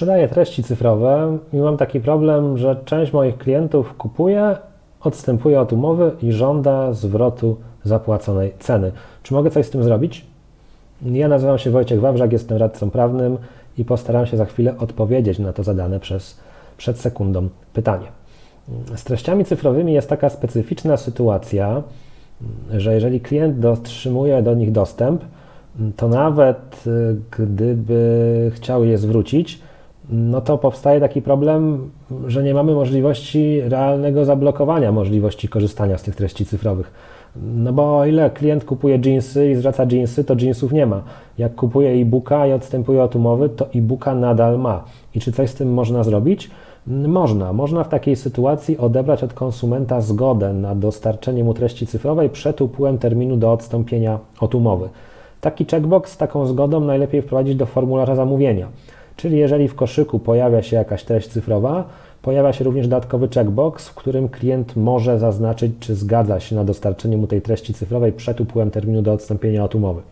Sprzedaję treści cyfrowe i mam taki problem, że część moich klientów kupuje, odstępuje od umowy i żąda zwrotu zapłaconej ceny. Czy mogę coś z tym zrobić? Ja nazywam się Wojciech Wawrzak, jestem radcą prawnym i postaram się za chwilę odpowiedzieć na to zadane przez przed sekundą pytanie. Z treściami cyfrowymi jest taka specyficzna sytuacja, że jeżeli klient dotrzymuje do nich dostęp, to nawet y, gdyby chciał je zwrócić, no to powstaje taki problem, że nie mamy możliwości realnego zablokowania możliwości korzystania z tych treści cyfrowych. No bo o ile klient kupuje jeansy i zwraca jeansy, to jeansów nie ma. Jak kupuje e-booka i odstępuje od umowy, to e-booka nadal ma. I czy coś z tym można zrobić? Można. Można w takiej sytuacji odebrać od konsumenta zgodę na dostarczenie mu treści cyfrowej przed upływem terminu do odstąpienia od umowy. Taki checkbox z taką zgodą najlepiej wprowadzić do formularza zamówienia. Czyli jeżeli w koszyku pojawia się jakaś treść cyfrowa, pojawia się również dodatkowy checkbox, w którym klient może zaznaczyć, czy zgadza się na dostarczenie mu tej treści cyfrowej przed upływem terminu do odstąpienia od umowy.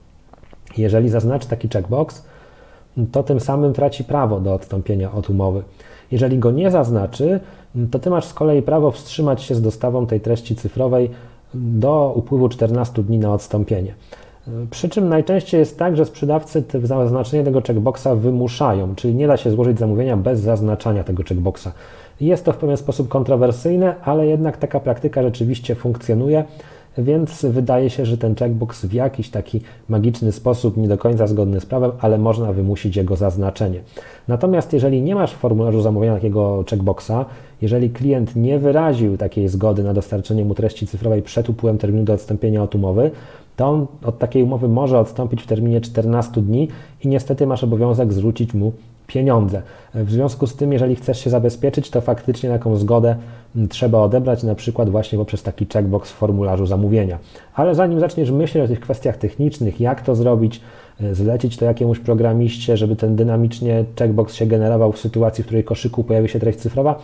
Jeżeli zaznaczy taki checkbox, to tym samym traci prawo do odstąpienia od umowy. Jeżeli go nie zaznaczy, to ty masz z kolei prawo wstrzymać się z dostawą tej treści cyfrowej do upływu 14 dni na odstąpienie. Przy czym najczęściej jest tak, że sprzedawcy zaznaczenie tego checkboxa wymuszają, czyli nie da się złożyć zamówienia bez zaznaczania tego checkboxa. Jest to w pewien sposób kontrowersyjne, ale jednak taka praktyka rzeczywiście funkcjonuje, więc wydaje się, że ten checkbox w jakiś taki magiczny sposób, nie do końca zgodny z prawem, ale można wymusić jego zaznaczenie. Natomiast jeżeli nie masz w formularzu zamówienia takiego checkboxa, jeżeli klient nie wyraził takiej zgody na dostarczenie mu treści cyfrowej przed upływem terminu do odstąpienia od umowy, to on od takiej umowy może odstąpić w terminie 14 dni i niestety masz obowiązek zwrócić mu pieniądze. W związku z tym, jeżeli chcesz się zabezpieczyć, to faktycznie taką zgodę trzeba odebrać, na przykład właśnie poprzez taki checkbox w formularzu zamówienia. Ale zanim zaczniesz myśleć o tych kwestiach technicznych, jak to zrobić, e, zlecić to jakiemuś programiście, żeby ten dynamicznie checkbox się generował w sytuacji, w której koszyku pojawi się treść cyfrowa,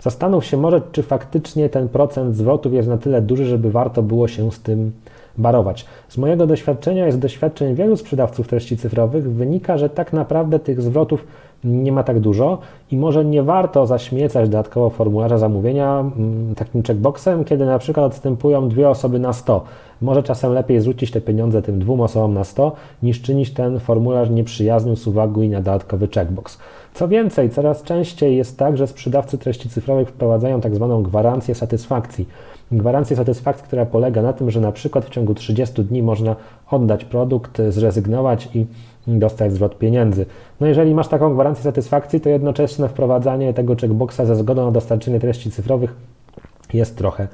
zastanów się może, czy faktycznie ten procent zwrotów jest na tyle duży, żeby warto było się z tym barować. Z mojego doświadczenia i z doświadczeń wielu sprzedawców treści cyfrowych wynika, że tak naprawdę tych zwrotów nie ma tak dużo i może nie warto zaśmiecać dodatkowo formularza zamówienia mm, takim checkboxem, kiedy na przykład odstępują dwie osoby na 100. Może czasem lepiej zwrócić te pieniądze tym dwóm osobom na 100, niż czynić ten formularz nieprzyjaznym z uwagi na dodatkowy checkbox. Co więcej, coraz częściej jest tak, że sprzedawcy treści cyfrowych wprowadzają tak zwaną gwarancję satysfakcji. Gwarancję satysfakcji, która polega na tym, że na przykład w ciągu 30 dni można oddać produkt, zrezygnować i dostać zwrot pieniędzy. No jeżeli masz taką gwarancję satysfakcji, to jednoczesne wprowadzanie tego checkboxa ze zgodą na dostarczenie treści cyfrowych jest trochę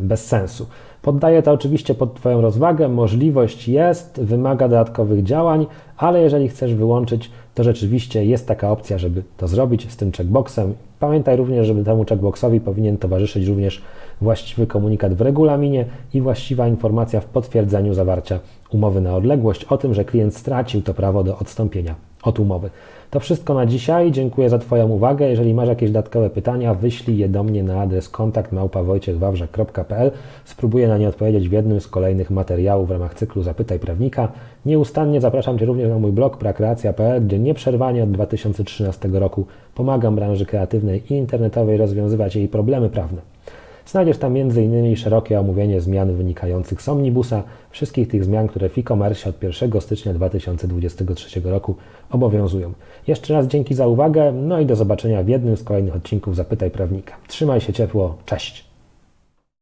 bez sensu. Poddaję to oczywiście pod Twoją rozwagę. Możliwość jest, wymaga dodatkowych działań, ale jeżeli chcesz wyłączyć, to rzeczywiście jest taka opcja, żeby to zrobić z tym checkboxem. Pamiętaj również, żeby temu checkboxowi powinien towarzyszyć również właściwy komunikat w regulaminie i właściwa informacja w potwierdzeniu zawarcia umowy na odległość o tym, że klient stracił to prawo do odstąpienia od umowy. To wszystko na dzisiaj. Dziękuję za Twoją uwagę. Jeżeli masz jakieś dodatkowe pytania, wyślij je do mnie na adres kontakt małpawojciechwawrzak.pl. Spróbuję na nie odpowiedzieć w jednym z kolejnych materiałów w ramach cyklu Zapytaj Prawnika. Nieustannie zapraszam Cię również na mój blog prakreacja.pl, gdzie nieprzerwanie od 2013 roku pomagam branży kreatywnej i internetowej rozwiązywać jej problemy prawne. Znajdziesz tam m.in. szerokie omówienie zmian wynikających z Omnibusa, wszystkich tych zmian, które w e-commerce od 1 stycznia 2023 roku obowiązują. Jeszcze raz dzięki za uwagę, no i do zobaczenia w jednym z kolejnych odcinków Zapytaj Prawnika. Trzymaj się ciepło, cześć!